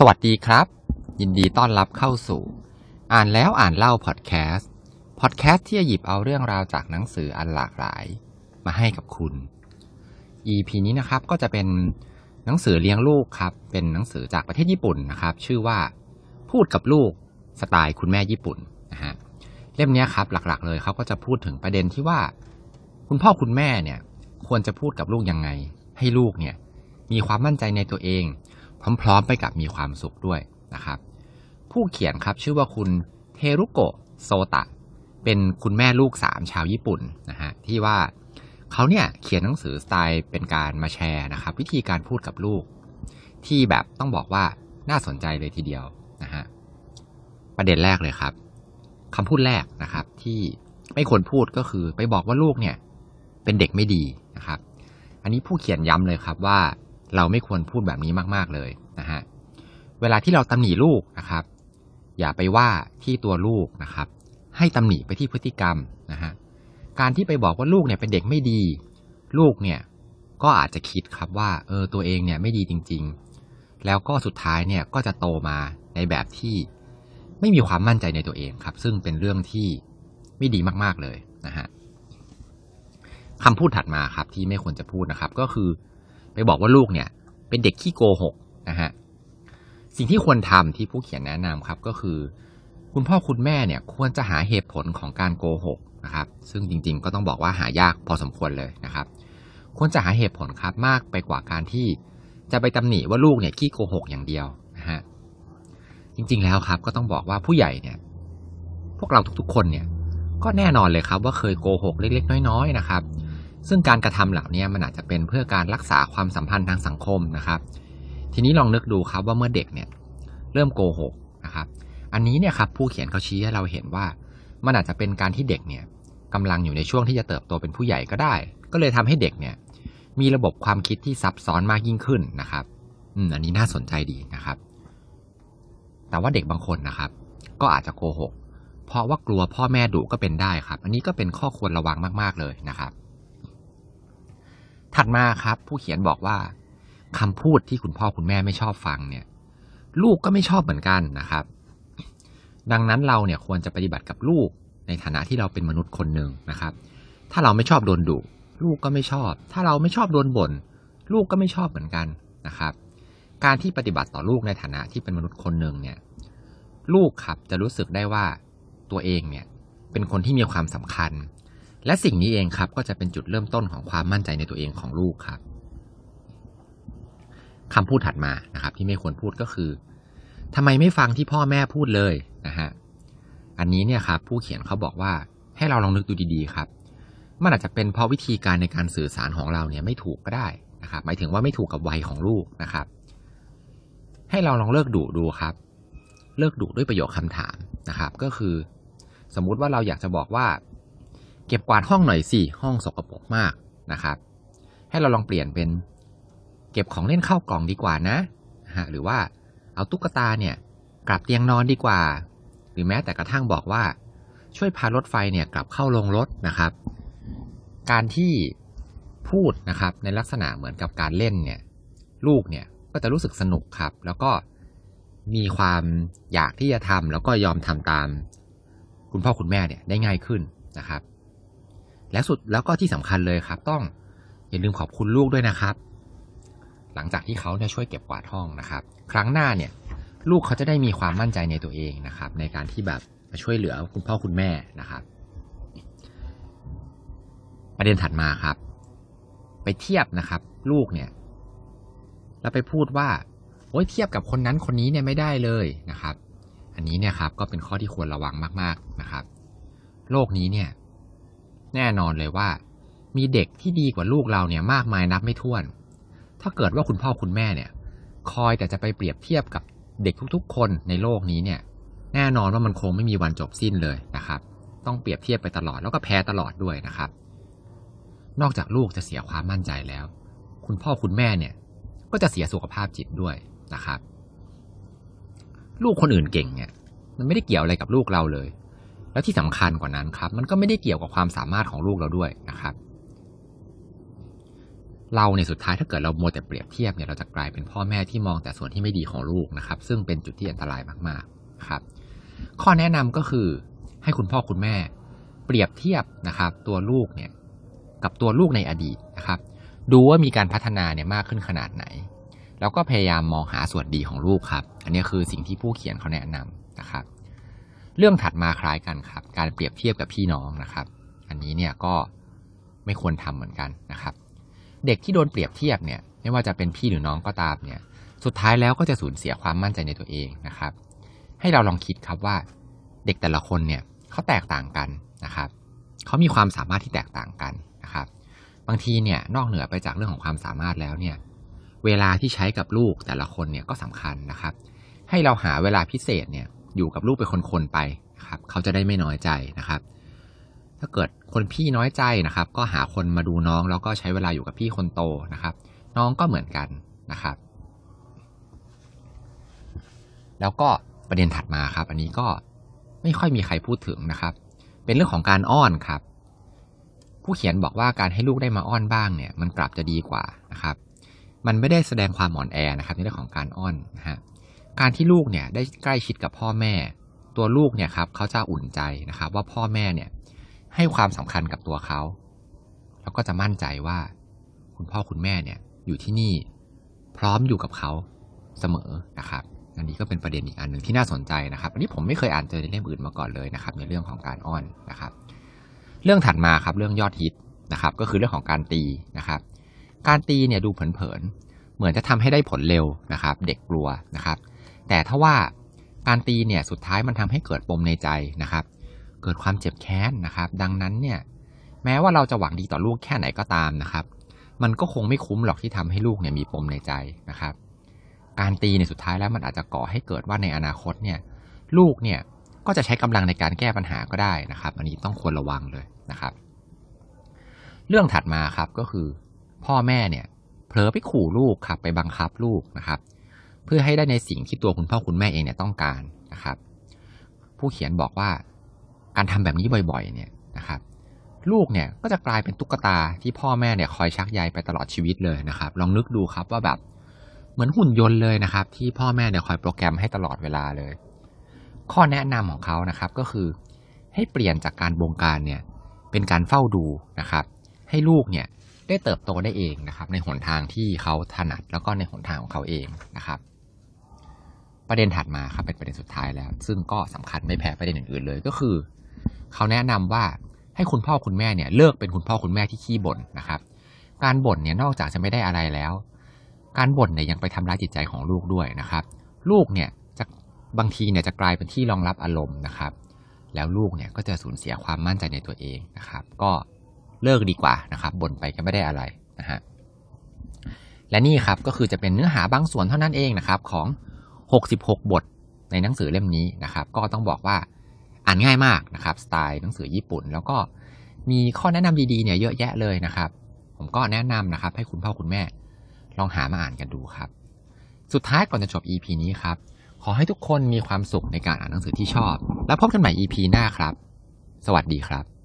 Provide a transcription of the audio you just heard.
สวัสดีครับ ยินดีต้อนรับเข้าสู่ อ่านแล้วอ่านเล่าพอดแคสต์พอดแคสต์ที่จะหยิบเอาเรื่องราวจากหนังสืออันหลากหลาย มาให้กับคุณ EP นี้นะครับก็จะเป็นหนังสือเลี้ยงลูกครับ เป็นหนังสือจากประเทศญี่ปุ่นนะครับ ชื่อว่าพูดกับลูกสไตล์คุณแม่ญี่ปุ่นนะฮะเล่มนี้ครับหลักๆ เลยเขาก็จะพูดถึงประเด็นที่ว่า คุณพ่อคุณแม่เนี่ย ควรจะพูดกับลูกยังไง ให้ลูกเนี่ย มีความมั่นใจในตัวเอง พร้อมๆไปกับมีความสุขด้วยนะครับ ผู้เขียนครับชื่อว่าคุณเทรุโกะโซตะ เป็นคุณแม่ลูกสามชาวญี่ปุ่นนะฮะที่ว่าเขาเนี่ยเขียนหนังสือสไตล์เป็นการมาแชร์นะครับ วิธีการพูดกับลูก ที่แบบต้องบอกว่าน่าสนใจเลยทีเดียวนะฮะประเด็นแรกเลยครับคำพูดแรกนะครับ ที่ไม่ควรพูดก็คือไปบอกว่าลูกเนี่ย เป็นเด็กไม่ดีนะครับ อันนี้ผู้เขียนย้ำเลยครับว่า เราไม่ควรพูดแบบนี้มากๆเลยนะฮะเวลาที่เราตำหนิลูกนะครับ อย่าไปว่าที่ตัวลูกนะครับ ให้ตำหนิไปที่พฤติกรรมนะฮะการที่ไปบอกว่าลูกเนี่ยเป็นเด็กไม่ดี ลูกเนี่ยก็อาจจะคิดครับว่าเออตัวเองเนี่ยไม่ดีจริง ๆ แล้วก็สุดท้ายเนี่ยก็จะโตมาในแบบที่ไม่มีความมั่นใจในตัวเองครับ ซึ่งเป็นเรื่องที่ไม่ดีมากๆเลยนะฮะคำพูดถัดมาครับที่ไม่ควรจะพูดนะครับ ก็คือ ไปบอกว่าลูกเนี่ย เป็นเด็กขี้โกหกนะฮะสิ่งที่ควรทำที่ผู้เขียนแนะนำครับก็คือ คุณพ่อคุณแม่เนี่ยควรจะหาเหตุผลของการโกหกนะครับ ซึ่งจริง ๆ ก็ต้องบอกว่าหายากพอสมควรเลยนะครับ ควรจะหาเหตุผลครับมากไปกว่าการที่จะไปตำหนิว่าลูกเนี่ยขี้โกหกอย่างเดียวนะฮะจริง ๆ แล้วครับ ก็ต้องบอกว่าผู้ใหญ่เนี่ย พวกเราทุกๆ คนเนี่ย ก็แน่นอนเลยครับ ว่าเคยโกหกเล็กๆ น้อย ๆ นะครับ ซึ่งการกระทำเหล่านี้มันอาจจะเป็นเพื่อการรักษาความสัมพันธ์ทางสังคมนะครับ ทีนี้ลองนึกดูครับว่าเมื่อเด็กเนี่ยเริ่มโกหกนะครับ อันนี้เนี่ยครับผู้เขียนเขาชี้ให้เราเห็นว่า มันอาจจะเป็นการที่เด็กเนี่ยกำลังอยู่ในช่วงที่จะเติบโตเป็นผู้ใหญ่ก็ได้ ก็เลยทำให้เด็กเนี่ยมีระบบความคิดที่ซับซ้อนมากยิ่งขึ้นนะครับอืมอันนี้น่าสนใจดีนะครับ แต่ว่าเด็กบางคนนะครับ ก็อาจจะโกหก เพราะว่ากลัวพ่อแม่ดุก็เป็นได้ครับ อันนี้ก็เป็นข้อควรระวังมาก ๆเลยนะครับ ถัดมาครับ ผู้เขียนบอกว่าคำพูดที่คุณพ่อคุณแม่ไม่ชอบฟังเนี่ย ลูกก็ไม่ชอบเหมือนกันนะครับ ดังนั้นเราเนี่ยควรจะปฏิบัติกับลูกในฐานะที่เราเป็นมนุษย์คนหนึ่งนะครับ ถ้าเราไม่ชอบโดนดุลูกก็ไม่ชอบ ถ้าเราไม่ชอบโดนบ่นลูกก็ไม่ชอบเหมือนกันนะครับ การที่ปฏิบัติต่อลูกในฐานะที่เป็นมนุษย์คนหนึ่งเนี่ย ลูกครับจะรู้สึกได้ว่าตัวเองเนี่ยเป็นคนที่มีความสำคัญ และสิ่งนี้เองครับก็จะเป็นจุดเริ่มต้นของความมั่นใจในตัวเองของลูกครับคำพูดถัดมานะครับ ที่ไม่ควรพูดก็คือทำไมไม่ฟังที่พ่อแม่พูดเลยนะฮะอันนี้เนี่ยครับผู้เขียนเขาบอกว่าให้เราลองนึกดูดีๆครับมันอาจจะเป็นเพราะวิธีการในการสื่อสารของเราเนี่ยไม่ถูกก็ได้นะครับ หมายถึงว่าไม่ถูกกับวัยของลูกนะครับ ให้เราลองเลิกดุดูครับ เลิกดุด้วยประโยคคำถามนะครับ ก็คือ สมมุติว่าเราอยากจะบอกว่า เก็บกวาดห้องหน่อยสิห้องสกปรกมากนะครับ ให้เราลองเปลี่ยนเป็นเก็บของเล่นเข้ากล่องดีกว่านะฮะหรือว่าเอาตุ๊กตาเนี่ยกลับเตียงนอนดีกว่า หรือแม้แต่กระทั่งบอกว่า ช่วยพารถไฟเนี่ยกลับเข้าลงรถนะครับ การที่พูดนะครับในลักษณะเหมือนกับการเล่นเนี่ยลูกเนี่ยก็จะรู้สึกสนุกครับ แล้วก็มีความอยากที่จะทำแล้วก็ยอมทำตาม คุณพ่อคุณแม่เนี่ยได้ง่ายขึ้นนะครับ และสุดแล้วก็ที่สำคัญเลยครับ ต้องอย่าลืมขอบคุณลูกด้วยนะครับ หลังจากที่เขาเนี่ยช่วยเก็บกวาดห้องนะครับ ครั้งหน้าเนี่ย ลูกเขาจะได้มีความมั่นใจในตัวเองนะครับ ในการที่แบบมาช่วยเหลือคุณพ่อคุณแม่นะครับ ประเด็นถัดมาครับ ไปเทียบนะครับ ลูกเนี่ย แล้วไปพูดว่าโอ้ยเทียบกับคนนั้นคนนี้เนี่ยไม่ได้เลยนะครับ อันนี้เนี่ยครับก็เป็นข้อที่ควรระวังมาก ๆนะครับ โลกนี้เนี่ย แน่นอนเลยว่า มีเด็กที่ดีกว่าลูกเราเนี่ยมากมายนับไม่ถ้วน ถ้าเกิดว่าคุณพ่อคุณแม่เนี่ย คอยแต่จะไปเปรียบเทียบกับเด็กทุกๆ คนในโลกนี้เนี่ย แน่นอนว่ามันคงไม่มีวันจบสิ้นเลยนะครับ ต้องเปรียบเทียบไปตลอดแล้วก็แพ้ตลอดด้วยนะครับ นอกจากลูกจะเสียความมั่นใจแล้ว คุณพ่อคุณแม่เนี่ย ก็จะเสียสุขภาพจิตด้วยนะครับ ลูกคนอื่นเก่งเนี่ยมันไม่ได้เกี่ยวอะไรกับลูกเราเลย แล้วที่สำคัญกว่านั้นครับ มันก็ไม่ได้เกี่ยวกับความสามารถของลูกเราด้วยนะครับ เราเนี่ยสุดท้ายถ้าเกิดเราโมแต่เปรียบเทียบเนี่ยเราจะกลายเป็นพ่อแม่ที่มองแต่ส่วนที่ไม่ดีของลูกนะครับ ซึ่งเป็นจุดที่อันตรายมากๆครับ ข้อแนะนำก็คือให้คุณพ่อคุณแม่ เปรียบเทียบนะครับ ตัวลูกเนี่ยกับตัวลูกในอดีตนะครับ ดูว่ามีการพัฒนาเนี่ยมากขึ้นขนาดไหน แล้วก็พยายามมองหาส่วนดีของลูกครับ อันนี้คือสิ่งที่ผู้เขียนเขาแนะนำนะครับ เรื่องถัดมาคล้ายกันครับ การเปรียบเทียบกับพี่น้องนะครับ อันนี้เนี่ยก็ไม่ควรทำเหมือนกันนะครับ เด็กที่โดนเปรียบเทียบเนี่ยไม่ว่าจะเป็นพี่หรือน้องก็ตามเนี่ยสุดท้ายแล้วก็จะสูญเสียความมั่นใจในตัวเองนะครับ ให้เราลองคิดครับว่า เด็กแต่ละคนเนี่ยเขาแตกต่างกันนะครับเขามีความสามารถที่แตกต่างกันนะครับ บางทีเนี่ยนอกเหนือไปจากเรื่องของความสามารถแล้วเนี่ยเวลาที่ใช้กับลูกแต่ละคนเนี่ยก็สำคัญนะครับ ให้เราหาเวลาพิเศษเนี่ย อยู่กับลูกเป็นคนๆไปครับเขาจะได้ไม่น้อยใจนะครับ ถ้าเกิดคนพี่น้อยใจนะครับ ก็หาคนมาดูน้องแล้วก็ใช้เวลาอยู่กับพี่คนโตนะครับ น้องก็เหมือนกันนะครับ แล้วก็ประเด็นถัดมาครับ อันนี้ก็ไม่ค่อยมีใครพูดถึงนะครับ เป็นเรื่องของการอ้อนครับ ผู้เขียนบอกว่าการให้ลูกได้มาอ้อนบ้างเนี่ย มันกลับจะดีกว่านะครับ มันไม่ได้แสดงความอ่อนแอนะครับในเรื่องของการอ้อนนะฮะ การที่ลูกเนี่ยได้ใกล้ชิดกับพ่อแม่ ตัวลูกเนี่ยครับเขาจะอุ่นใจนะครับว่าพ่อแม่เนี่ยให้ความสำคัญกับตัวเขาแล้วก็จะมั่นใจว่า คุณพ่อคุณแม่เนี่ยอยู่ที่นี่พร้อมอยู่กับเขาเสมอนะครับ อันนี้ก็เป็นประเด็นอีกอันหนึ่งที่น่าสนใจนะครับ อันนี้ผมไม่เคยอ่านเจอในเล่มอื่นมาก่อนเลยนะครับ ในเรื่องของการอ้อนนะครับ เรื่องถัดมาครับเรื่องยอดฮิตนะครับ ก็คือเรื่องของการตีนะครับ การตีเนี่ยดูเผินๆเหมือนจะทำให้ได้ผลเร็วนะครับ เด็กกลัวนะครับ แต่ถ้าว่าการตีเนี่ยสุดท้ายมันทำให้เกิดปมในใจนะครับ เกิดความเจ็บแค้นนะครับ ดังนั้นเนี่ยแม้ว่าเราจะหวังดีต่อลูกแค่ไหนก็ตามนะครับ มันก็คงไม่คุ้มหรอกที่ทำให้ลูกเนี่ยมีปมในใจนะครับ การตีเนี่ยสุดท้ายแล้วมันอาจจะก่อให้เกิดว่าในอนาคตเนี่ยลูกเนี่ยก็จะใช้กำลังในการแก้ปัญหาก็ได้นะครับ อันนี้ต้องควรระวังเลยนะครับ เรื่องถัดมาครับก็คือ พ่อแม่เนี่ยเผลอไปขู่ลูกครับไปบังคับลูกนะครับ เพื่อให้ได้ในสิ่งที่ตัวคุณพ่อคุณแม่เองเนี่ยต้องการนะครับ ผู้เขียนบอกว่าการทำแบบนี้บ่อยๆ เนี่ยนะครับลูกเนี่ยก็จะกลายเป็นตุ๊กตาที่พ่อแม่เนี่ยคอยชักใยไปตลอดชีวิตเลยนะครับ ลองนึกดูครับว่าแบบเหมือนหุ่นยนต์เลยนะครับ ที่พ่อแม่เนี่ยคอยโปรแกรมให้ตลอดเวลาเลย ข้อแนะนำของเขานะครับก็คือ ให้เปลี่ยนจากการบงการเนี่ยเป็นการเฝ้าดูนะครับ ให้ลูกเนี่ยได้เติบโตได้เองนะครับ ในหนทางที่เขาถนัดแล้วก็ในหนทางของเขาเองนะครับ ประเด็นถัดมาครับเป็นประเด็นสุดท้ายแล้ว ซึ่งก็สำคัญไม่แพ้ประเด็นอื่นๆเลยก็คือ เขาแนะนำว่าให้คุณพ่อคุณแม่เนี่ยเลิกเป็นคุณพ่อคุณแม่ที่ขี้บ่นนะครับ การบ่นเนี่ยนอกจากจะไม่ได้อะไรแล้ว การบ่นเนี่ยยังไปทำร้ายจิตใจของลูกด้วยนะครับ ลูกเนี่ยจะบางทีเนี่ยจะกลายเป็นที่รองรับอารมณ์นะครับ แล้วลูกเนี่ยก็จะสูญเสียความมั่นใจในตัวเองนะครับ ก็เลิกดีกว่านะครับบ่นไปก็ไม่ได้อะไรนะฮะและนี่ครับก็คือจะเป็นเนื้อหาบางส่วนเท่านั้นเองนะครับของ 66 บทในหนังสือเล่มนี้นะครับ ก็ต้องบอกว่าอ่านง่ายมากนะครับ สไตล์หนังสือญี่ปุ่น แล้วก็มีข้อแนะนำดีๆเนี่ยเยอะแยะเลยนะครับ ผมก็แนะนำนะครับ ให้คุณพ่อคุณแม่ ลองหามาอ่านกันดูครับ สุดท้ายก่อนจะจบ EP นี้ครับ ขอให้ทุกคนมีความสุขในการอ่านหนังสือที่ชอบ แล้วพบกันใหม่ EP หน้าครับ สวัสดีครับ